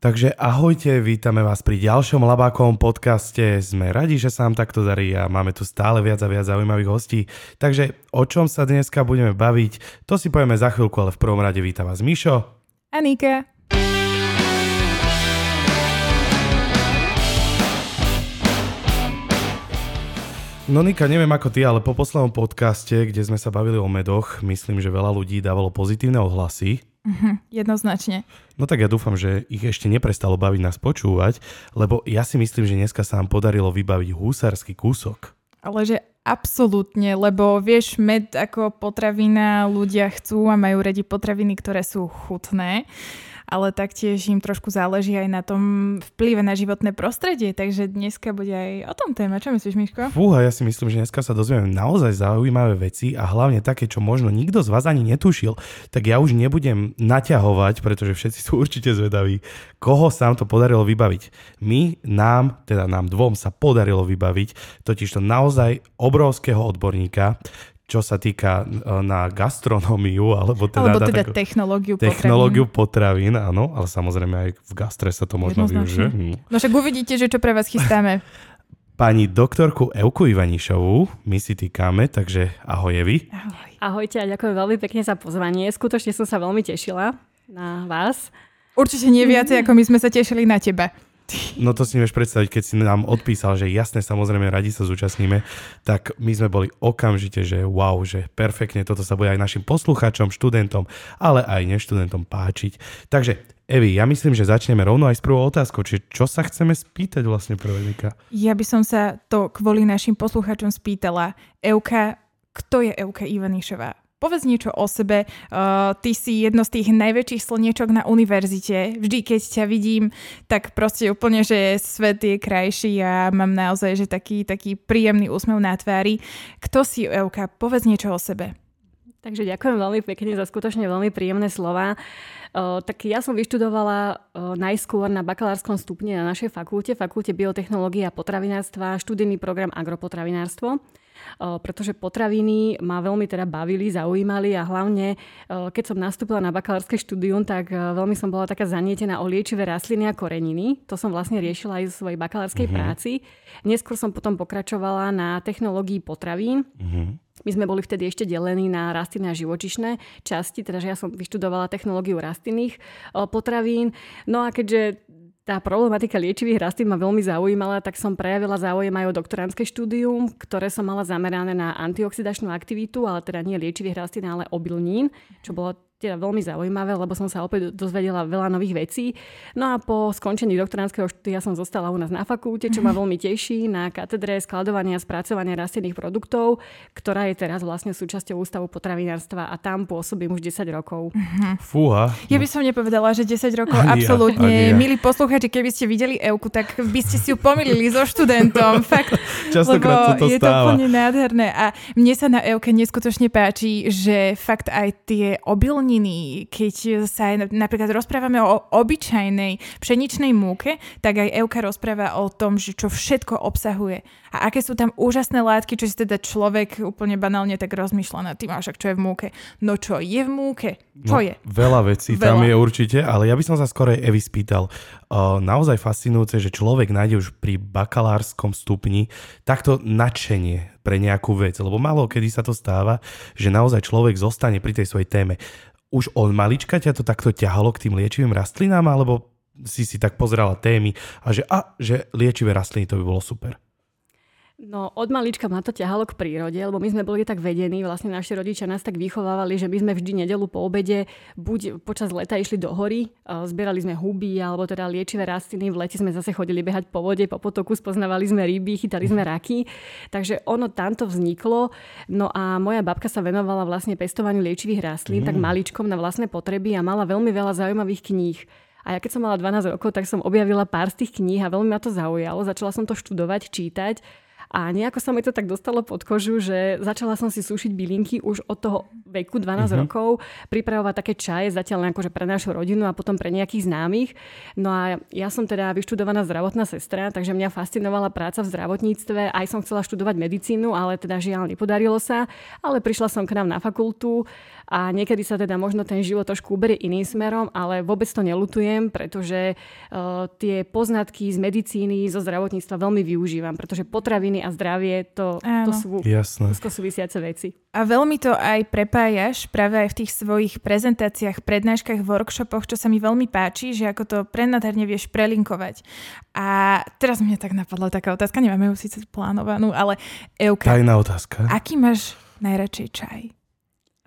Takže ahojte, vítame vás pri ďalšom Labákovom podcaste. Sme radi, že sa nám takto darí a máme tu stále viac a viac zaujímavých hostí. Takže o čom sa dneska budeme baviť, to si povieme za chvíľku, ale v prvom rade vítam vás Mišo. Anika. No Nika, neviem ako ty, ale po poslednom podcaste, kde sme sa bavili o medoch, myslím, že veľa ľudí dávalo pozitívne ohlasy. Mhm, jednoznačne. No tak ja dúfam, že ich ešte neprestalo baviť nás počúvať, lebo ja si myslím, že dneska sa nám podarilo vybaviť húsársky kúsok. Ale že absolútne, lebo vieš, med ako potravina ľudia chcú a majú radi potraviny, ktoré sú chutné ale taktiež im trošku záleží aj na tom vplyve na životné prostredie, takže dneska bude aj o tom téma. Čo myslíš, Miško? Fúha, ja si myslím, že dneska sa dozvieme naozaj zaujímavé veci a hlavne také, čo možno nikto z vás ani netušil, tak ja už nebudem naťahovať, pretože všetci sú určite zvedaví, koho sa nám to podarilo vybaviť. My, nám, teda nám dvom sa podarilo vybaviť totiž to naozaj obrovského odborníka, čo sa týka e, na gastronómiu, alebo teda, alebo teda tak, technológiu, technológiu potravín. potravín. áno, ale samozrejme aj v gastre sa to možno využije. Hm. No však uvidíte, že čo pre vás chystáme. Pani doktorku Euku Ivanišovú my si týkame, takže ahoj Evi. Ahoj. Ahojte a ďakujem veľmi pekne za pozvanie. Skutočne som sa veľmi tešila na vás. Určite nie viacej, ako my sme sa tešili na teba. No to si nevieš predstaviť, keď si nám odpísal, že jasne, samozrejme, radi sa zúčastníme, tak my sme boli okamžite, že wow, že perfektne, toto sa bude aj našim poslucháčom, študentom, ale aj neštudentom páčiť. Takže Evi, ja myslím, že začneme rovno aj s prvou otázkou. Čiže čo sa chceme spýtať vlastne prvé, Vika? Ja by som sa to kvôli našim poslucháčom spýtala. Euka, kto je Euka Ivanišová? Povedz niečo o sebe. Uh, ty si jedno z tých najväčších slniečok na univerzite. Vždy, keď ťa vidím, tak proste úplne, že svet je krajší a mám naozaj že taký, taký príjemný úsmev na tvári. Kto si, Euka? Povedz niečo o sebe. Takže ďakujem veľmi pekne za skutočne veľmi príjemné slova. Uh, tak ja som vyštudovala uh, najskôr na bakalárskom stupne na našej fakulte, fakulte biotechnológie a potravinárstva, študijný program agropotravinárstvo pretože potraviny ma veľmi teda bavili, zaujímali a hlavne keď som nastúpila na bakalárske štúdium, tak veľmi som bola taká zanietená o liečivé rastliny a koreniny. To som vlastne riešila aj v svojej bakalárskej mm-hmm. práci. Neskôr som potom pokračovala na technológii potravín. Mm-hmm. My sme boli vtedy ešte delení na rastlinné a živočišné časti, teda že ja som vyštudovala technológiu rastlinných potravín. No a keďže tá problematika liečivých rastlín ma veľmi zaujímala, tak som prejavila záujem aj o doktorantské štúdium, ktoré som mala zamerané na antioxidačnú aktivitu, ale teda nie liečivých rastlín, ale obilnín, čo bolo teda veľmi zaujímavé, lebo som sa opäť dozvedela veľa nových vecí. No a po skončení doktoránskeho štúdia som zostala u nás na fakulte, čo ma veľmi teší, na katedre skladovania a spracovania rastlinných produktov, ktorá je teraz vlastne súčasťou Ústavu potravinárstva a tam pôsobím už 10 rokov. Fúha. Ja by som nepovedala, že 10 rokov absolútne. Ja. Milí poslucháči, keby ste videli Euku, tak by ste si ju pomýlili so študentom. Fakt. Častokrát lebo to je stáva. to úplne nádherné. A mne sa na Euke neskutočne páči, že fakt aj tie obilní zeleniny, keď sa aj napríklad rozprávame o obyčajnej pšeničnej múke, tak aj Euka rozpráva o tom, že čo všetko obsahuje a aké sú tam úžasné látky, čo si teda človek úplne banálne tak rozmýšľa nad tým, však čo je v múke. No čo je v múke? Čo no, je? Veľa vecí veľa. tam je určite, ale ja by som sa skôr aj Evi spýtal. Uh, naozaj fascinujúce, že človek nájde už pri bakalárskom stupni takto nadšenie pre nejakú vec, lebo málo kedy sa to stáva, že naozaj človek zostane pri tej svojej téme už od malička ťa to takto ťahalo k tým liečivým rastlinám, alebo si si tak pozerala témy a že, a, že liečivé rastliny to by bolo super? No od malička ma to ťahalo k prírode, lebo my sme boli tak vedení, vlastne naši rodičia nás tak vychovávali, že my sme vždy nedelu po obede buď počas leta išli do hory, zbierali sme huby alebo teda liečivé rastliny, v lete sme zase chodili behať po vode, po potoku, spoznávali sme ryby, chytali sme raky. Takže ono tamto vzniklo. No a moja babka sa venovala vlastne pestovaniu liečivých rastlín, mm. tak maličkom na vlastné potreby a mala veľmi veľa zaujímavých kníh. A ja keď som mala 12 rokov, tak som objavila pár z tých kníh a veľmi ma to zaujalo. Začala som to študovať, čítať A nejako sa mi to tak dostalo pod kožu, že začala som si sušiť bylinky už od toho veku 12 uh-huh. Mhm. rokov, pripravovať také čaje zatiaľ akože pre našu rodinu a potom pre nejakých známych. No a ja som teda vyštudovaná zdravotná sestra, takže mňa fascinovala práca v zdravotníctve. Aj som chcela študovať medicínu, ale teda žiaľ nepodarilo sa. Ale prišla som k nám na fakultu a niekedy sa teda možno ten život trošku uberie iným smerom, ale vôbec to nelutujem, pretože uh, tie poznatky z medicíny, zo zdravotníctva veľmi využívam, pretože potraviny a zdravie to, to sú Jasné. súvisiace veci. A veľmi to aj prepájaš práve aj v tých svojich prezentáciách, prednáškach, workshopoch, čo sa mi veľmi páči, že ako to prenadherne vieš prelinkovať. A teraz mňa tak napadla taká otázka, nemáme ju síce plánovanú, ale Euka. Tajná otázka. Aký máš najradšej čaj?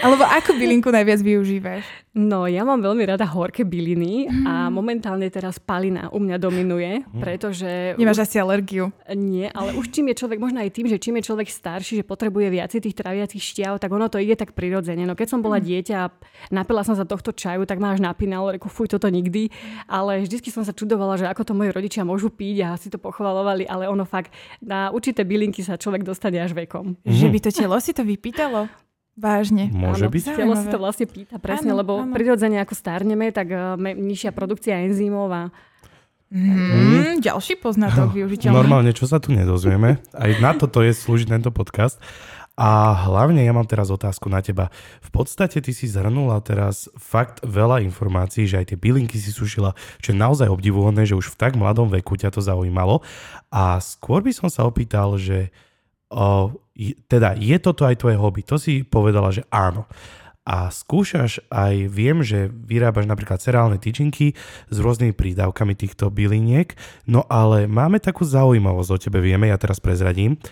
Alebo akú bylinku najviac využívaš? No, ja mám veľmi rada horké byliny mm. a momentálne teraz palina u mňa dominuje, mm. pretože... Nemáš asi alergiu? Nie, ale už čím je človek, možno aj tým, že čím je človek starší, že potrebuje viac tých traviacich šťav, tak ono to ide tak prirodzene. No keď som bola mm. dieťa a napila som sa tohto čaju, tak ma až napínalo, reku, fuj, toto nikdy. Ale vždycky som sa čudovala, že ako to moji rodičia môžu piť a si to pochvalovali, ale ono fakt na určité bylinky sa človek dostane až vekom. Mm. Že by to telo si to vypýtalo? Vážne. Môže áno, byť. Telo si to vlastne pýta, presne, áno, lebo áno. prirodzene ako starneme, tak uh, nižšia produkcia enzymov a Mm, mm. Ďalší poznatok no, využiteľný. Normálne, čo sa tu nedozvieme. Aj na toto je slúžiť tento podcast. A hlavne ja mám teraz otázku na teba. V podstate ty si zhrnula teraz fakt veľa informácií, že aj tie bylinky si sušila, čo je naozaj obdivuhodné, že už v tak mladom veku ťa to zaujímalo. A skôr by som sa opýtal, že o, teda je toto aj tvoje hobby? To si povedala, že áno. A skúšaš aj, viem, že vyrábaš napríklad cereálne tyčinky s rôznymi prídavkami týchto byliniek, no ale máme takú zaujímavosť o tebe, vieme, ja teraz prezradím.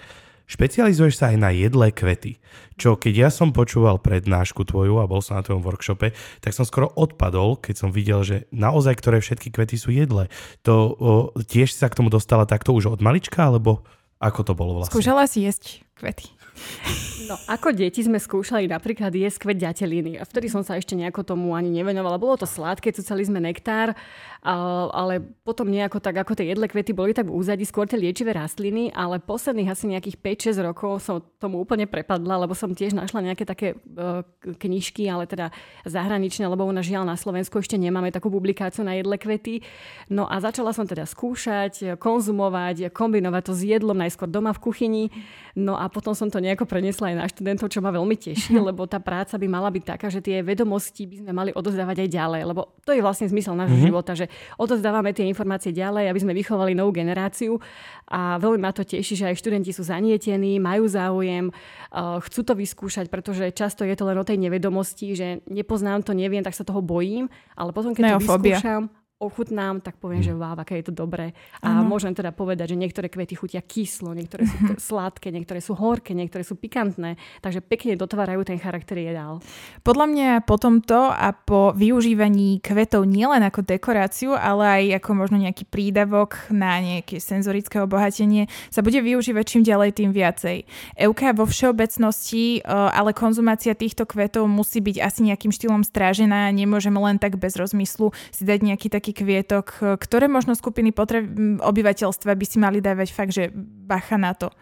Špecializuješ sa aj na jedlé kvety, čo keď ja som počúval prednášku tvoju a bol som na tvojom workshope, tak som skoro odpadol, keď som videl, že naozaj ktoré všetky kvety sú jedlé. To o, tiež sa k tomu dostala takto už od malička, alebo ako to bolo vlastne? Skúšala si jesť kvety. No, ako deti sme skúšali napríklad jesť kvet ďateliny. A vtedy som sa ešte nejako tomu ani nevenovala. Bolo to sladké, cucali sme nektár, ale potom nejako tak, ako tie jedle kvety boli tak v úzadi, skôr tie liečivé rastliny, ale posledných asi nejakých 5-6 rokov som tomu úplne prepadla, lebo som tiež našla nejaké také uh, knižky, ale teda zahraničné, lebo u nás žiaľ na Slovensku ešte nemáme takú publikáciu na jedle kvety. No a začala som teda skúšať, konzumovať, kombinovať to s jedlom najskôr doma v kuchyni. No a potom som to nejako prenesla aj na študentov, čo ma veľmi teší, lebo tá práca by mala byť taká, že tie vedomosti by sme mali odozdávať aj ďalej, lebo to je vlastne zmysel nášho mm-hmm. života, že odozdávame tie informácie ďalej, aby sme vychovali novú generáciu a veľmi ma to teší, že aj študenti sú zanietení, majú záujem, uh, chcú to vyskúšať, pretože často je to len o tej nevedomosti, že nepoznám to, neviem, tak sa toho bojím, ale potom keď Neofobia. to vyskúšam, ochutnám, tak poviem, že wow, aké je to dobré. A ano. môžem teda povedať, že niektoré kvety chutia kyslo, niektoré sú sladké, niektoré sú horké, niektoré sú pikantné, takže pekne dotvárajú ten charakter jedál. Podľa mňa po tomto a po využívaní kvetov nielen ako dekoráciu, ale aj ako možno nejaký prídavok na nejaké senzorické obohatenie sa bude využívať čím ďalej, tým viacej. Euka vo všeobecnosti, e, ale konzumácia týchto kvetov musí byť asi nejakým štýlom strážená, nemôžeme len tak bez rozmyslu si dať nejaký taký taký kvietok, ktoré možno skupiny potreb obyvateľstva by si mali dávať fakt, že bacha na to?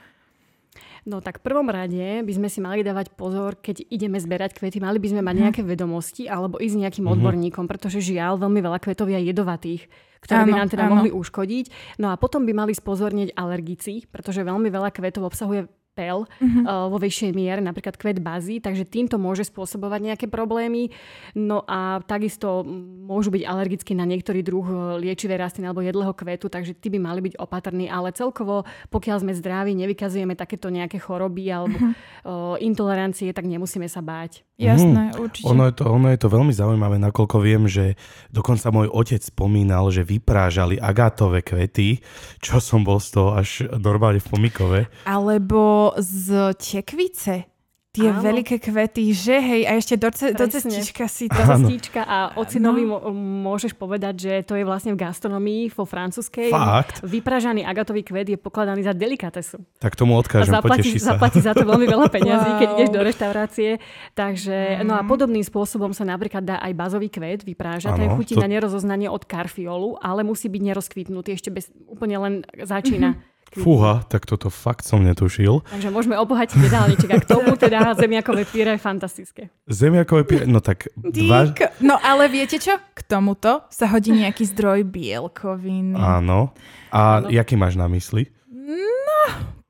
No tak v prvom rade by sme si mali dávať pozor, keď ideme zberať kvety, mali by sme mať mhm. nejaké vedomosti alebo ísť nejakým mm-hmm. odborníkom, pretože žiaľ veľmi veľa kvetov je jedovatých, ktoré áno, by nám teda áno. mohli uškodiť. No a potom by mali spozornieť alergici, pretože veľmi veľa kvetov obsahuje pel mm-hmm. uh, vo väčšej miere, napríklad kvet bazy, takže týmto môže spôsobovať nejaké problémy. No a takisto môžu byť alergickí na niektorý druh eh, liečivej rastliny alebo jedlého kvetu, takže tí by mali byť opatrní, ale celkovo, pokiaľ sme zdraví, nevykazujeme takéto nejaké choroby alebo mm-hmm. uh, intolerancie, tak nemusíme sa báť. Jasné, mm. určite. Ono je, to, ono je to veľmi zaujímavé, nakoľko viem, že dokonca môj otec spomínal, že vyprážali agátové kvety, čo som bol z toho až normálne v pomikove. Alebo z tekvice Tie Áno. veľké kvety, že hej, a ešte do, ce, do cestička si to... Do cestička a ocinovi no. môžeš povedať, že to je vlastne v gastronomii vo francúzskej. Fakt? Vypražaný agatový kvet je pokladaný za delikatesu. Tak tomu odkážem, a zaplatí, sa. zaplatí za to veľmi veľa peňazí, wow. keď ideš do reštaurácie. Takže, mm. no a podobným spôsobom sa napríklad dá aj bazový kvet vyprážať. Ten chutí to... na nerozoznanie od karfiolu, ale musí byť nerozkvitnutý, ešte bez, úplne len začína. Mm-hmm Fúha, tak toto fakt som netušil. Takže môžeme obohatiť jedálniček a k tomu teda zemiakové píre je fantastické. Zemiakové píre, no tak dva... No ale viete čo? K tomuto sa hodí nejaký zdroj bielkoviny. Áno. A Áno. jaký máš na mysli? No,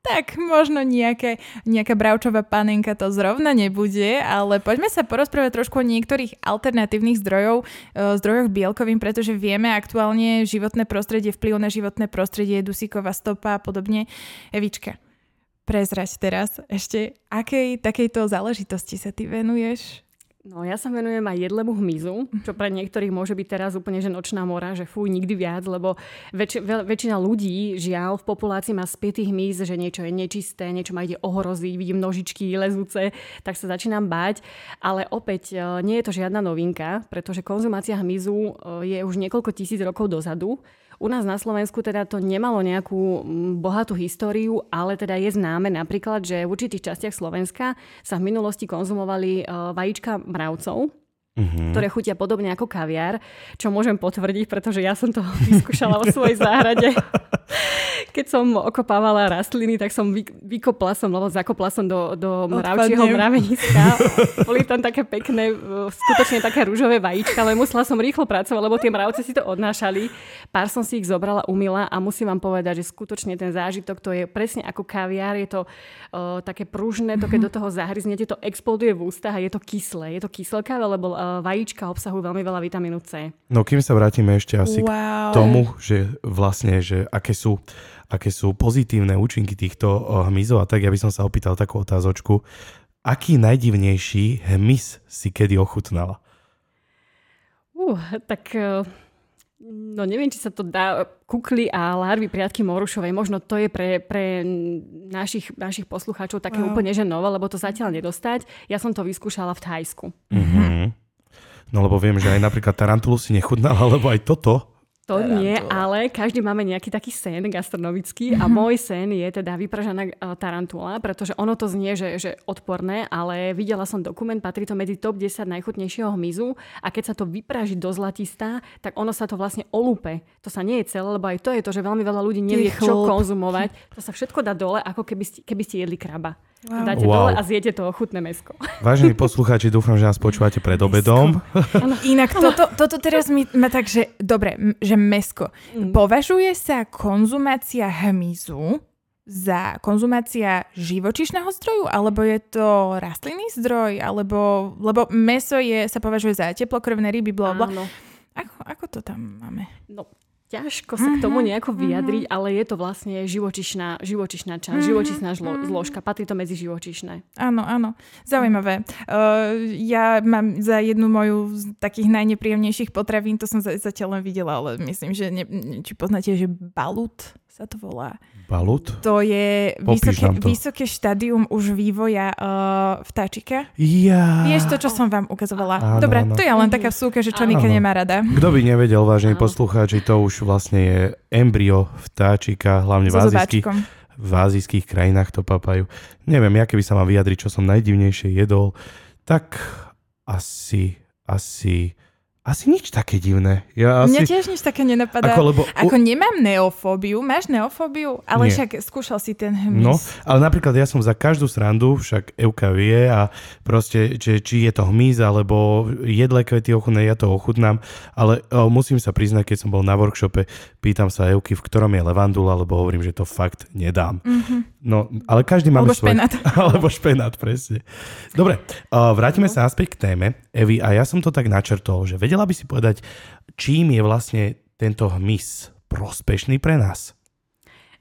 tak možno nejaké, nejaká bravčová panenka to zrovna nebude, ale poďme sa porozprávať trošku o niektorých alternatívnych zdrojov, e, zdrojoch bielkovín, pretože vieme aktuálne životné prostredie, vplyv na životné prostredie, dusíková stopa a podobne. Evička, prezrať teraz ešte, akej takejto záležitosti sa ty venuješ? No ja sa venujem aj jedlému hmyzu, čo pre niektorých môže byť teraz úplne že nočná mora, že fuj, nikdy viac, lebo väč- väčšina ľudí, žiaľ, v populácii má spätý hmyz, že niečo je nečisté, niečo ma ide ohroziť, vidím nožičky lezúce, tak sa začínam báť. Ale opäť e, nie je to žiadna novinka, pretože konzumácia hmyzu e, je už niekoľko tisíc rokov dozadu. U nás na Slovensku teda to nemalo nejakú bohatú históriu, ale teda je známe napríklad, že v určitých častiach Slovenska sa v minulosti konzumovali e, vajíčka mravcov, mm-hmm. ktoré chutia podobne ako kaviár, čo môžem potvrdiť, pretože ja som to vyskúšala vo svojej záhrade. Keď som okopávala rastliny, tak som vy, vykopla som, lebo zakopla som do, do mravčieho mraveniska. Boli tam také pekné, skutočne také rúžové vajíčka, ale musela som rýchlo pracovať, lebo tie mravce si to odnášali. Pár som si ich zobrala, umila a musím vám povedať, že skutočne ten zážitok to je presne ako kaviár, je to uh, také pružné, to keď do toho zahryznete, to exploduje v ústach a je to kyslé. Je to kyselkavé, lebo uh, vajíčka obsahujú veľmi veľa vitamínu C. No kým sa vrátime ešte asi wow. k tomu, že vlastne, že aké sú, aké sú pozitívne účinky týchto hmyzov a tak, ja by som sa opýtal takú otázočku. Aký najdivnejší hmyz si kedy ochutnala? Uh, tak e, No neviem, či sa to dá. Kukly a larvy priatky morušovej, možno to je pre, pre našich, našich poslucháčov také wow. úplne že nové, lebo to zatiaľ nedostať. Ja som to vyskúšala v Thajsku. Mm-hmm. No lebo viem, že aj napríklad tarantulu si nechutnala, lebo aj toto to nie, ale každý máme nejaký taký sen gastronomický a môj sen je teda vypražaná e, tarantula, pretože ono to znie, že, že odporné, ale videla som dokument, patrí to medzi top 10 najchutnejšieho hmyzu a keď sa to vypraží do zlatistá, tak ono sa to vlastne olúpe. To sa nie je celé, lebo aj to je to, že veľmi veľa ľudí nevie, čo konzumovať. To sa všetko dá dole, ako keby ste, keby ste jedli kraba. Wow. Dáte wow. dole a zjete to chutné mesko. Vážení poslucháči, dúfam, že nás počúvate pred obedom. Inak toto, toto teraz mi ma tak, že dobre, že mesko. Mm. Považuje sa konzumácia hmyzu za konzumácia živočišného zdroju, alebo je to rastlinný zdroj, alebo, lebo meso je, sa považuje za teplokrvné ryby, bla, bla. Ako, ako to tam máme? No, ťažko sa k tomu mhm, nejako mhm. vyjadriť, uh-huh. ale je to vlastne živočišná, živočišná časť, uh-huh. živočišná žlo, zložka. Patrí to medzi živočišné. Áno, áno. Zaujímavé. Uh, ja mám za jednu moju z takých najnepríjemnejších potravín, to som zatiaľ len videla, ale myslím, že ne, či poznáte, že balut sa to volá. Balut? To je vysoké, to. vysoké štádium už vývoja uh, vtáčika. Ja. Vieš to, čo som vám ukazovala? Áno, Dobre, áno. to je len taká súka, že čo Nika nemá rada. Kto by nevedel, vážení poslucháči, to už vlastne je embryo vtáčika, hlavne v azijských, v azijských krajinách to papajú. Neviem, ja keby sa mám vyjadriť, čo som najdivnejšie jedol, tak asi, asi asi nič také divné. Ja asi... Mňa tiež nič také nenapadá. Ako, lebo... ako nemám neofóbiu. Máš neofóbiu? Ale Nie. však skúšal si ten hmyz. No, ale napríklad ja som za každú srandu, však Euka vie a proste, že, či je to hmyz alebo jedle kvety ochutné, ja to ochutnám. Ale o, musím sa priznať, keď som bol na workshope, pýtam sa Euky, v ktorom je levandula, lebo hovorím, že to fakt nedám. Mm-hmm. No, ale každý máme Alebo svoj... špenát. alebo špenát, presne. Dobre, uh, vrátime no. sa naspäť k téme. Evi, a ja som to tak načrtol, že vedela by si povedať, čím je vlastne tento hmyz prospešný pre nás?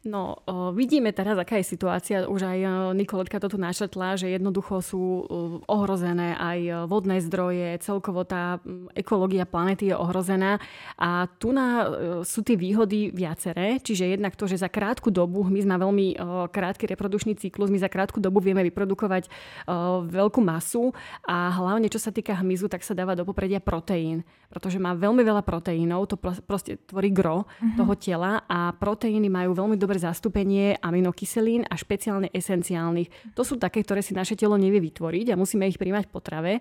No, o, vidíme teraz, aká je situácia. Už aj Nikoletka to tu našetla, že jednoducho sú ohrozené aj vodné zdroje, celkovo tá ekológia planety je ohrozená. A tu na, sú tie výhody viaceré, čiže jednak to, že za krátku dobu, my sme veľmi o, krátky reprodukčný cyklus, my za krátku dobu vieme vyprodukovať o, veľkú masu a hlavne čo sa týka hmyzu, tak sa dáva do popredia proteín, pretože má veľmi veľa proteínov, to proste tvorí gro mm-hmm. toho tela a proteíny majú veľmi dobre dobre zastúpenie aminokyselín a špeciálne esenciálnych. To sú také, ktoré si naše telo nevie vytvoriť a musíme ich príjmať v potrave.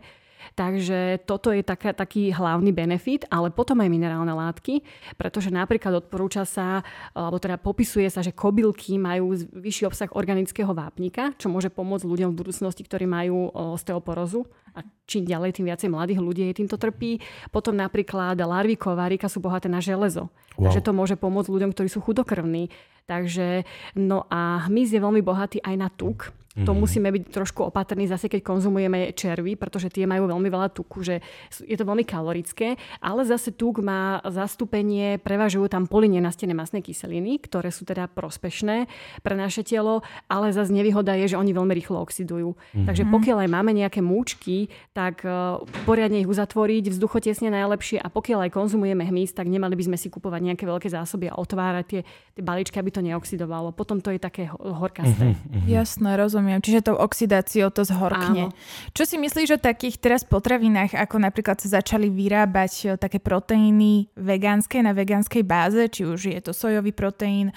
Takže toto je taká, taký hlavný benefit, ale potom aj minerálne látky, pretože napríklad odporúča sa, alebo teda popisuje sa, že kobylky majú vyšší obsah organického vápnika, čo môže pomôcť ľuďom v budúcnosti, ktorí majú osteoporózu a čím ďalej, tým viacej mladých ľudí týmto trpí. Potom napríklad larvy kovárika sú bohaté na železo. Wow. Takže to môže pomôcť ľuďom, ktorí sú chudokrvní. Takže, no a hmyz je veľmi bohatý aj na tuk. To mm-hmm. musíme byť trošku opatrní zase, keď konzumujeme červy, pretože tie majú veľmi veľa tuku, že je to veľmi kalorické, ale zase tuk má zastúpenie, prevažujú tam polynenastené masné kyseliny, ktoré sú teda prospešné pre naše telo, ale zase nevýhoda je, že oni veľmi rýchlo oxidujú. Mm-hmm. Takže pokiaľ aj máme nejaké múčky, tak uh, poriadne ich uzatvoriť, vzduchotesne najlepšie a pokiaľ aj konzumujeme hmyz, tak nemali by sme si kupovať nejaké veľké zásoby a otvárať tie, tie balíčky, aby to neoxidovalo. Potom to je také horkasté. Mm-hmm. Jasné, rozumiem rozumiem. Čiže tou oxidáciou to zhorkne. Áno. Čo si myslíš o takých teraz potravinách, ako napríklad sa začali vyrábať e, také proteíny vegánske na vegánskej báze, či už je to sojový proteín, e,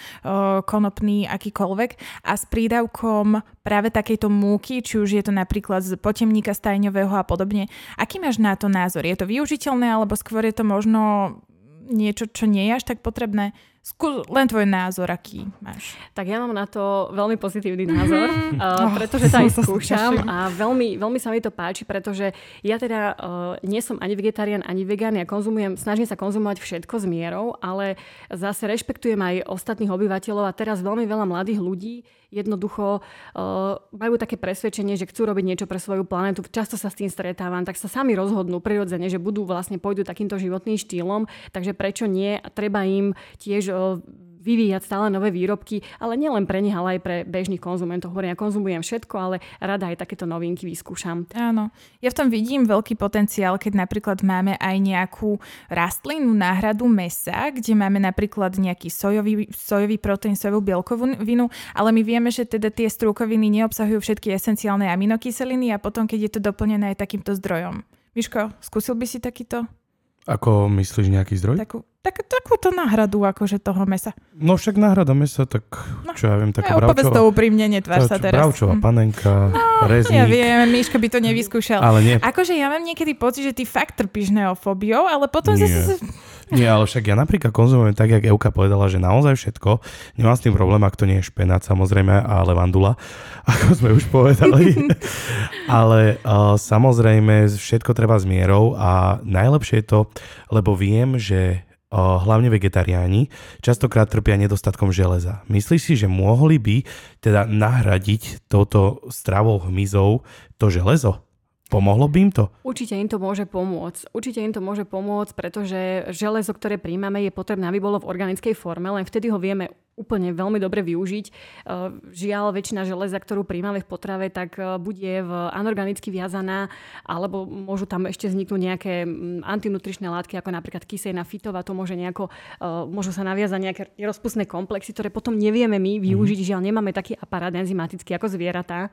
konopný, akýkoľvek, a s prídavkom práve takejto múky, či už je to napríklad z potemníka stajňového a podobne. Aký máš na to názor? Je to využiteľné, alebo skôr je to možno niečo, čo nie je až tak potrebné? Skú, len tvoj názor, aký máš. Tak ja mám na to veľmi pozitívny názor, mm-hmm. uh, pretože to aj skúšam a veľmi, veľmi sa mi to páči, pretože ja teda uh, nie som ani vegetarián, ani vegán, ja konzumujem, snažím sa konzumovať všetko s mierou, ale zase rešpektujem aj ostatných obyvateľov a teraz veľmi veľa mladých ľudí jednoducho uh, majú také presvedčenie, že chcú robiť niečo pre svoju planetu. Často sa s tým stretávam, tak sa sami rozhodnú prirodzene, že budú vlastne pôjdu takýmto životným štýlom, takže prečo nie? Treba im tiež vyvíjať stále nové výrobky, ale nielen pre nich, ale aj pre bežných konzumentov. Hovorím, ja konzumujem všetko, ale rada aj takéto novinky vyskúšam. Áno. Ja v tom vidím veľký potenciál, keď napríklad máme aj nejakú rastlinu náhradu mesa, kde máme napríklad nejaký sojový, sojový proteín, sojovú bielkovinu, ale my vieme, že teda tie strúkoviny neobsahujú všetky esenciálne aminokyseliny a potom, keď je to doplnené aj takýmto zdrojom. Miško, skúsil by si takýto? Ako myslíš nejaký zdroj? Takú, tak, takúto náhradu akože toho mesa. No však náhrada mesa, tak no, čo ja viem, taká ja, bravčová... to úprimne, netvár sa teraz. Bravčová hm. panenka, no, rezník. Ja viem, Miška by to nevyskúšal. Ale nie. Akože ja mám niekedy pocit, že ty fakt trpíš neofóbiou, ale potom nie. zase nie, ale však ja napríklad konzumujem tak, jak Euka povedala, že naozaj všetko. Nemám s tým problém, ak to nie je špenát samozrejme a levandula, ako sme už povedali. ale uh, samozrejme všetko treba s mierou a najlepšie je to, lebo viem, že hlavne vegetariáni častokrát trpia nedostatkom železa. Myslíš si, že mohli by teda nahradiť touto stravou hmyzou to železo? Pomohlo by im to? Určite im to môže pomôcť. Určite im to môže pomôcť, pretože železo, ktoré príjmame, je potrebné, aby bolo v organickej forme, len vtedy ho vieme úplne veľmi dobre využiť. E, žiaľ, väčšina železa, ktorú príjmame v potrave, tak e, bude v anorganicky viazaná, alebo môžu tam ešte vzniknúť nejaké antinutričné látky, ako napríklad kysejná fitová, to môže nejako, e, môžu sa naviazať nejaké rozpustné komplexy, ktoré potom nevieme my využiť, mm. žiaľ, nemáme taký aparát enzymatický ako zvieratá.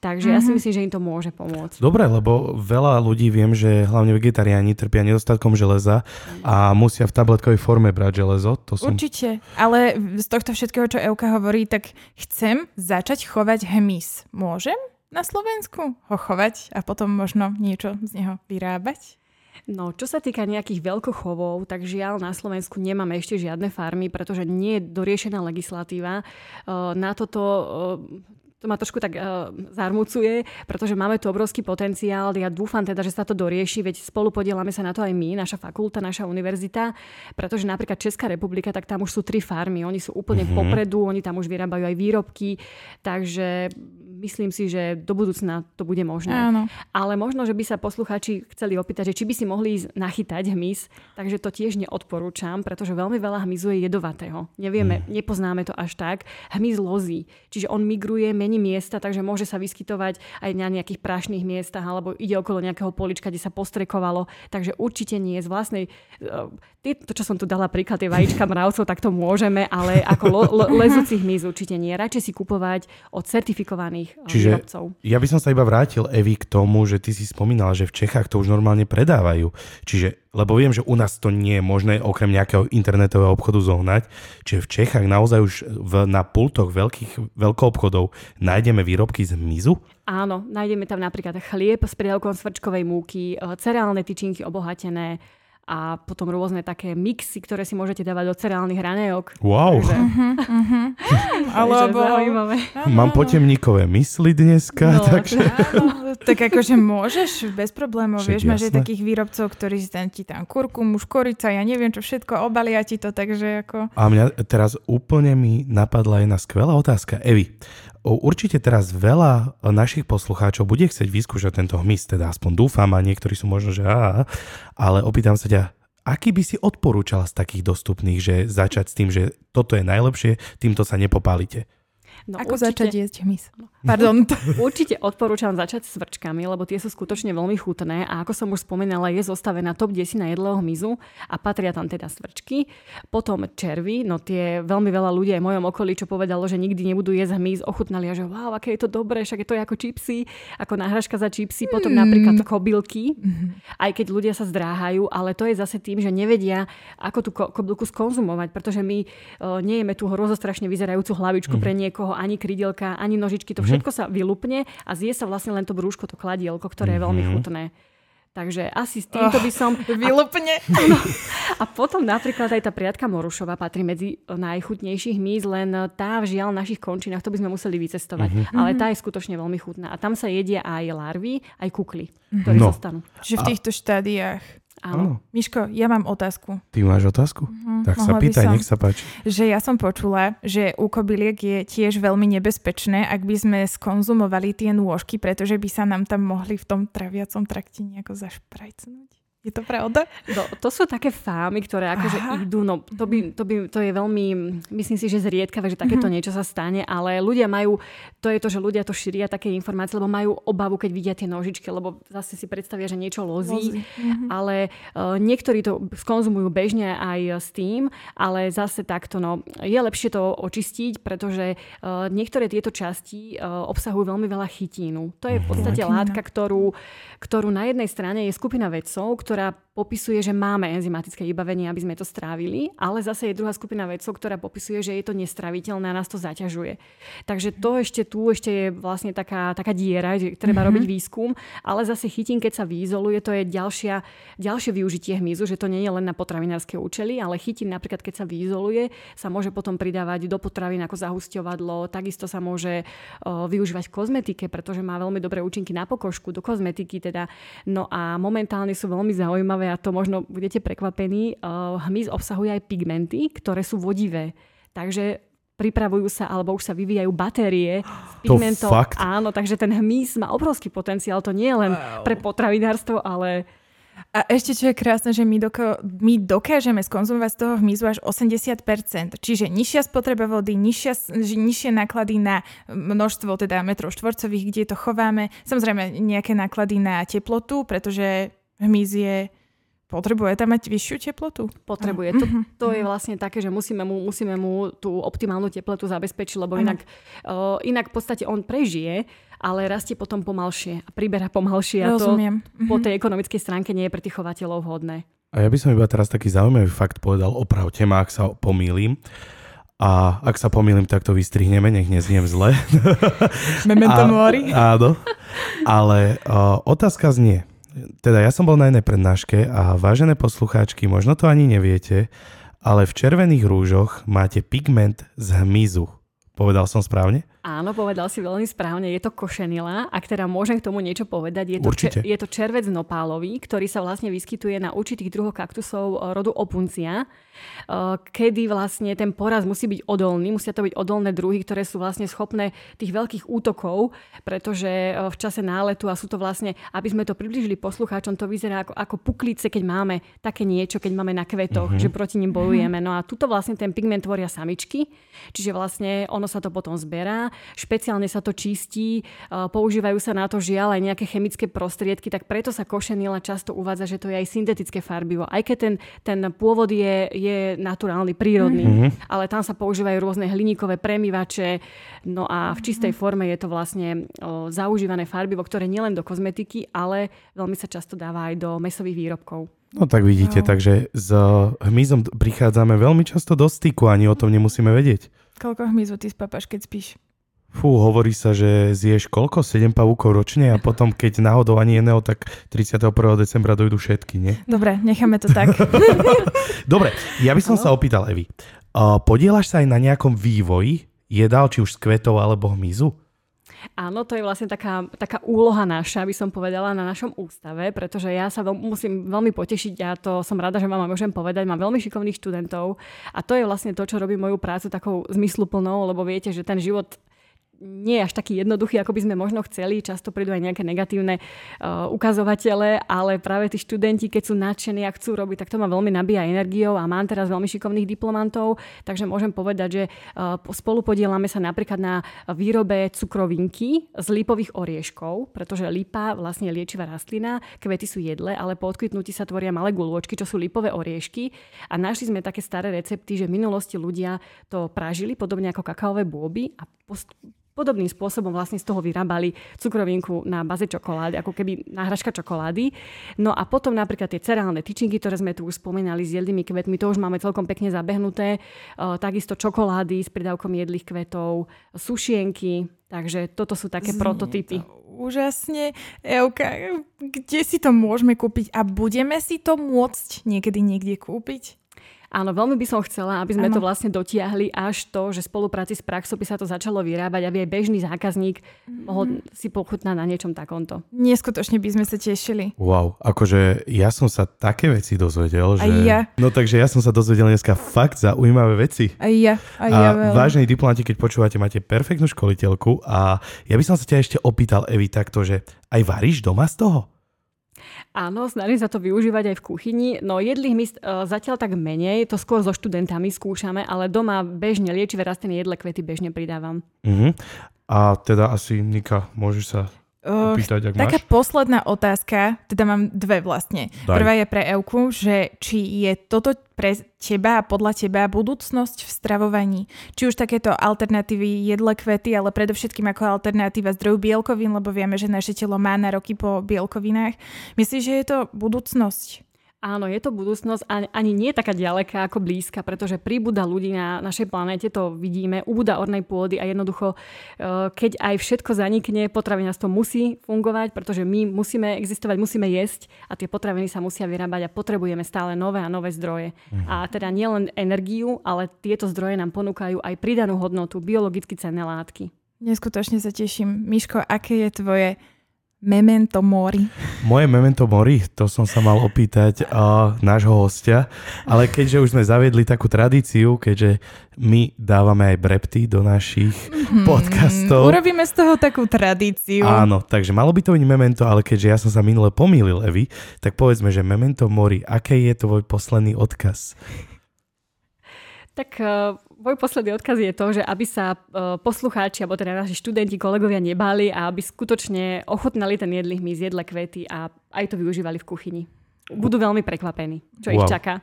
Takže mm-hmm. ja si mhm. myslím, že im to môže pomôcť. Dobre, lebo veľa ľudí viem, že hlavne vegetariáni trpia nedostatkom železa a musia v tabletkovej forme brať železo. To som... Určite, ale z tohto všetkého, čo Euka hovorí, tak chcem začať chovať hmyz. Môžem na Slovensku ho chovať a potom možno niečo z neho vyrábať? No, čo sa týka nejakých veľkochovov, tak žiaľ na Slovensku nemáme ešte žiadne farmy, pretože nie je doriešená legislatíva. Na toto to ma trošku tak uh, zarmucuje, pretože máme tu obrovský potenciál. Ja dúfam teda, že sa to dorieši, veď spolu podielame sa na to aj my, naša fakulta, naša univerzita, pretože napríklad Česká republika, tak tam už sú tri farmy. Oni sú úplne mm-hmm. popredu, oni tam už vyrábajú aj výrobky, takže myslím si, že do budúcna to bude možné. Áno. Ale možno, že by sa poslucháči chceli opýtať, že či by si mohli ísť nachytať hmyz, takže to tiež neodporúčam, pretože veľmi veľa hmyzu je jedovatého. Nevieme, mm. nepoznáme to až tak. Hmyz lozí, čiže on migruje, mení miesta, takže môže sa vyskytovať aj na nejakých prašných miestach alebo ide okolo nejakého polička, kde sa postrekovalo. Takže určite nie z vlastnej... Eh, to, čo som tu dala príklad, tie vajíčka mravcov, tak to môžeme, ale ako lo, lo, lezúci hmyz určite nie. Radšej si kupovať od certifikovaných lokálnych Čiže výrobcov. ja by som sa iba vrátil, Evi, k tomu, že ty si spomínala, že v Čechách to už normálne predávajú. Čiže, lebo viem, že u nás to nie je možné okrem nejakého internetového obchodu zohnať. Čiže v Čechách naozaj už v, na pultoch veľkých veľkoobchodov nájdeme výrobky z hmyzu? Áno, nájdeme tam napríklad chlieb s pridavkom svrčkovej múky, e, cereálne tyčinky obohatené, a potom rôzne také mixy, ktoré si môžete dávať do cereálnych ranéok. Wow. Takže, Alebo... zaujímavé. Mám potemníkové mysli dneska, No, takže... Áno, tak akože môžeš bez problémov, vieš, máš aj takých výrobcov, ktorí si tam ti tam kurkumu, škorica, ja neviem čo všetko, obalia ti to, takže ako... A mňa teraz úplne mi napadla jedna skvelá otázka. Evi, určite teraz veľa našich poslucháčov bude chcieť vyskúšať tento hmyz, teda aspoň dúfam a niektorí sú možno, že á, ale opýtam sa ťa, aký by si odporúčala z takých dostupných, že začať s tým, že toto je najlepšie, týmto sa nepopálite? No, Ako určite, začať jesť hmyz? Pardon. Určite odporúčam začať s vrčkami, lebo tie sú skutočne veľmi chutné a ako som už spomínala, je zostavená top 10 na jedlého hmyzu a patria tam teda svrčky. Potom červy, no tie veľmi veľa ľudí aj v mojom okolí, čo povedalo, že nikdy nebudú jesť hmyz, ochutnali a že wow, aké je to dobré, však je to ako čipsy, ako náhražka za čipsy. Potom napríklad kobylky, aj keď ľudia sa zdráhajú, ale to je zase tým, že nevedia, ako tú ko- kobylku skonzumovať, pretože my uh, nejeme tú rozostrašne vyzerajúcu hlavičku pre niekoho, ani krydielka, ani nožičky, to všetko sa vylupne a zje sa vlastne len to brúško, to kladielko, ktoré je veľmi chutné. Takže asi s týmto by som... Vylupne. A potom napríklad aj tá priatka Morušova patrí medzi najchutnejších hmyz, len tá v žiaľ našich končinách, to by sme museli vycestovať. Ale tá je skutočne veľmi chutná. A tam sa jedia aj larvy, aj kukly, ktoré No. zostanú. Čiže v týchto štádiách. Áno. Miško, ja mám otázku. Ty máš otázku? tak sa pýtaj, som. nech sa páči. Že ja som počula, že u kobyliek je tiež veľmi nebezpečné, ak by sme skonzumovali tie nôžky, pretože by sa nám tam mohli v tom traviacom trakte nejako zašprajcnúť. Je to pravda? No, to sú také fámy, ktoré akože Aha. idú, no to, by, to, by, to je veľmi, myslím si, že zriedkavé, že takéto niečo sa stane, ale ľudia majú, to je to, že ľudia to šíria také informácie, lebo majú obavu, keď vidia tie nožičky, lebo zase si predstavia, že niečo lozí, Lozí. Mhm. ale uh, niektorí to skonzumujú bežne aj s tým, ale zase takto, no, je lepšie to očistiť, pretože uh, niektoré tieto časti uh, obsahujú veľmi veľa chytínu. To je v podstate Chytina. látka, ktorú, ktorú na jednej strane je skupina vedcov, ktorá popisuje, že máme enzymatické vybavenie, aby sme to strávili, ale zase je druhá skupina vedcov, ktorá popisuje, že je to nestraviteľné a nás to zaťažuje. Takže to ešte tu ešte je vlastne taká, taká diera, že treba robiť výskum, ale zase chytín, keď sa vyizoluje, to je ďalšia, ďalšie využitie hmyzu, že to nie je len na potravinárske účely, ale chytín napríklad, keď sa vyizoluje, sa môže potom pridávať do potravín ako zahusťovadlo, takisto sa môže o, využívať v kozmetike, pretože má veľmi dobré účinky na pokožku, do kozmetiky teda. No a momentálne sú veľmi zaujímavé a to možno budete prekvapení. Uh, hmyz obsahuje aj pigmenty, ktoré sú vodivé. Takže pripravujú sa, alebo už sa vyvíjajú batérie s To pigmentov. fakt? Áno, takže ten hmyz má obrovský potenciál. To nie je len wow. pre potravinárstvo, ale A ešte čo je krásne, že my, doko- my dokážeme skonzumovať z toho hmyzu až 80%. Čiže nižšia spotreba vody, nižšia, nižšie náklady na množstvo teda metrov štvorcových, kde to chováme. Samozrejme nejaké náklady na teplotu, pretože hmyz je Potrebuje tam mať vyššiu teplotu? potrebuje. To, to je vlastne také, že musíme mu, musíme mu tú optimálnu teplotu zabezpečiť, lebo inak, uh, inak v podstate on prežije, ale rastie potom pomalšie a priberá pomalšie a to po tej ekonomickej stránke nie je pre tých chovateľov vhodné. A ja by som iba teraz taký zaujímavý fakt povedal, opravte ma, ak sa pomýlim. A ak sa pomýlim, tak to vystrihneme, nech nezniem zle. Memento A- mori. Áno. Ale uh, otázka znie. Teda ja som bol na jednej prednáške a vážené poslucháčky, možno to ani neviete, ale v červených rúžoch máte pigment z hmyzu. Povedal som správne? Áno, povedal si veľmi správne, je to košenila. Ak teda môžem k tomu niečo povedať, je to, Určite. je to červec nopálový, ktorý sa vlastne vyskytuje na určitých druhoch kaktusov e, rodu opuncia, e, kedy vlastne ten poraz musí byť odolný, musia to byť odolné druhy, ktoré sú vlastne schopné tých veľkých útokov, pretože e, v čase náletu a sú to vlastne, aby sme to približili poslucháčom, to vyzerá ako, ako puklice, keď máme také niečo, keď máme na kvetoch, že proti nim bojujeme. No a tuto vlastne ten pigment tvoria samičky, čiže vlastne ono sa to potom zberá špeciálne sa to čistí, používajú sa na to žiaľ aj nejaké chemické prostriedky, tak preto sa košenila často uvádza, že to je aj syntetické farbivo. Aj keď ten, ten pôvod je, je naturálny, prírodný, mm-hmm. ale tam sa používajú rôzne hliníkové premývače, no a v čistej forme je to vlastne o, zaužívané farbivo, ktoré nielen do kozmetiky, ale veľmi sa často dáva aj do mesových výrobkov. No tak vidíte, no. takže s hmyzom prichádzame veľmi často do styku, ani o tom nemusíme vedieť. Koľko hmyzu ty spápaš, keď spíš? Fú, hovorí sa, že zješ koľko? 7 pavúkov ročne a potom, keď náhodou ani jedného, tak 31. decembra dojdu všetky, nie? Dobre, necháme to tak. Dobre, ja by som Halo? sa opýtal, Evi. Uh, podielaš sa aj na nejakom vývoji jedál, či už z kvetov alebo hmyzu? Áno, to je vlastne taká, taká úloha naša, by som povedala, na našom ústave, pretože ja sa veľ, musím veľmi potešiť, ja to som rada, že vám môžem povedať, mám veľmi šikovných študentov a to je vlastne to, čo robí moju prácu takou zmysluplnou, lebo viete, že ten život nie je až taký jednoduchý, ako by sme možno chceli. Často prídu aj nejaké negatívne uh, ukazovatele, ale práve tí študenti, keď sú nadšení a chcú robiť, tak to ma veľmi nabíja energiou a mám teraz veľmi šikovných diplomantov, takže môžem povedať, že uh, spolu podielame sa napríklad na výrobe cukrovinky z lípových orieškov, pretože lípa vlastne je liečivá rastlina, kvety sú jedle, ale po odkvitnutí sa tvoria malé guľôčky, čo sú lípové oriešky a našli sme také staré recepty, že v minulosti ľudia to pražili podobne ako kakaové bôby a post- podobným spôsobom vlastne z toho vyrábali cukrovinku na baze čokolády, ako keby náhražka čokolády. No a potom napríklad tie cereálne tyčinky, ktoré sme tu už spomínali s jedlými kvetmi, to už máme celkom pekne zabehnuté. takisto čokolády s pridávkom jedlých kvetov, sušienky, takže toto sú také Znie prototypy. Úžasne. Euka, kde si to môžeme kúpiť a budeme si to môcť niekedy niekde kúpiť? Áno, veľmi by som chcela, aby sme ano. to vlastne dotiahli až to, že spolupráci s praxou by sa to začalo vyrábať, aby aj bežný zákazník mm-hmm. mohol si pochutnať na niečom takomto. Neskutočne by sme sa tešili. Wow, akože ja som sa také veci dozvedel, že... Aj ja. No takže ja som sa dozvedel dneska fakt zaujímavé veci. Aj ja, aj ja. A vážení diplomáti, keď počúvate, máte perfektnú školiteľku a ja by som sa ťa ešte opýtal, Evi, takto, že aj varíš doma z toho? Áno, snažím sa to využívať aj v kuchyni, no jedlých míst uh, zatiaľ tak menej, to skôr so študentami skúšame, ale doma bežne liečivé rastliny jedle kvety bežne pridávam. Uh-huh. A teda asi, Nika, môžeš sa opýtať, ak Taká máš? posledná otázka, teda mám dve vlastne. Daj. Prvá je pre Euku, že či je toto pre teba a podľa teba budúcnosť v stravovaní? Či už takéto alternatívy jedle kvety, ale predovšetkým ako alternatíva zdroju bielkovín, lebo vieme, že naše telo má nároky po bielkovinách. Myslíš, že je to budúcnosť? Áno, je to budúcnosť ani, ani nie taká ďaleká ako blízka, pretože príbuda ľudí na našej planéte, to vidíme, ubúda ornej pôdy a jednoducho, e, keď aj všetko zanikne, potravinárstvo musí fungovať, pretože my musíme existovať, musíme jesť a tie potraviny sa musia vyrábať a potrebujeme stále nové a nové zdroje. Mhm. A teda nielen energiu, ale tieto zdroje nám ponúkajú aj pridanú hodnotu, biologicky cenné látky. Neskutočne sa teším. Miško, aké je tvoje Memento mori. Moje memento mori, to som sa mal opýtať uh, nášho hostia, ale keďže už sme zaviedli takú tradíciu, keďže my dávame aj brepty do našich hmm, podcastov. Urobíme z toho takú tradíciu. Áno, takže malo by to byť memento, ale keďže ja som sa minule pomýlil, Evi, tak povedzme, že memento mori, aké je tvoj posledný odkaz? Tak uh môj posledný odkaz je to, že aby sa uh, poslucháči, alebo teda naši študenti, kolegovia nebáli a aby skutočne ochotnali ten jedlý hmyz, jedle kvety a aj to využívali v kuchyni. Budú veľmi prekvapení, čo wow. ich čaká.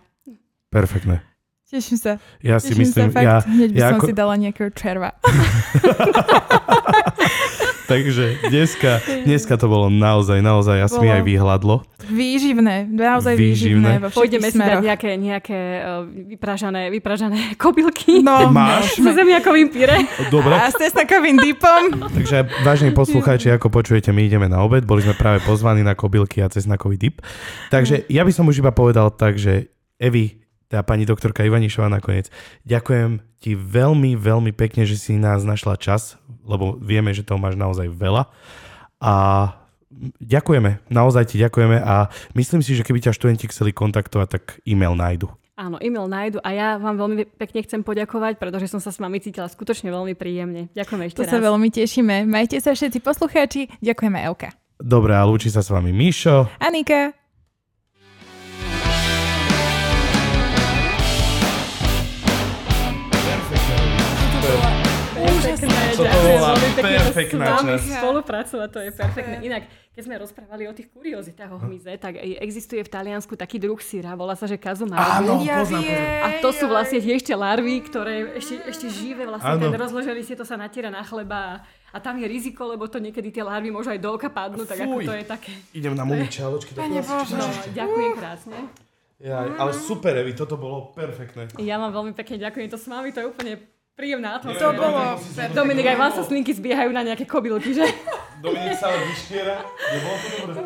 Perfektné. Teším sa. Ja si Teším myslím, sa, fakt, ja, hneď by ja som ako... si dala nejakého červa. Takže dneska, dneska to bolo naozaj, naozaj, asi mi aj vyhľadlo. Výživné, naozaj výživné. výživné Pôjdeme si dať nejaké, nejaké uh, vypražané, vypražané kobylky. No, máš. So zemiakovým pire. Dobre. A s cesnakovým dipom. Takže, vážení poslucháči, ako počujete, my ideme na obed. Boli sme práve pozvaní na kobylky a cesnakový dip. Takže ja by som už iba povedal tak, že Evi, tá pani doktorka Ivanišová nakoniec, ďakujem ti veľmi, veľmi pekne, že si nás našla čas lebo vieme, že toho máš naozaj veľa. A ďakujeme, naozaj ti ďakujeme a myslím si, že keby ťa študenti chceli kontaktovať, tak e-mail nájdu. Áno, e-mail nájdu a ja vám veľmi pekne chcem poďakovať, pretože som sa s vami cítila skutočne veľmi príjemne. Ďakujeme ešte to raz. sa veľmi tešíme. Majte sa všetci poslucháči. Ďakujeme Elka. Dobre, a lúči sa s vami Míšo. Anika. Toto Ďakujem bola perfektná časť. spolupracovať, to je perfektné. Inak, keď sme rozprávali o tých kuriozitách o hmyze, tak e- existuje v Taliansku taký druh syra, volá sa, že kazumaru. Áno, poznám, poznám. A to sú vlastne tie ešte larvy, ktoré ešte, ešte živé, vlastne ten rozložený si to sa natiera na chleba a, tam je riziko, lebo to niekedy tie larvy môžu aj do oka padnúť, tak ako to je také. Idem na mumy čaločky. Bože. No, ďakujem krásne. Ja, ale super, Evi, toto bolo perfektné. Ja vám veľmi pekne ďakujem, to s vami, to je úplne príjemná To atmosféra. bolo... Dominik, aj vám sa slinky zbiehajú na nejaké kobylky, že? Dominik sa ale vyškiera. Nebolo to dobré?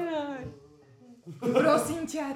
Prosím ťa,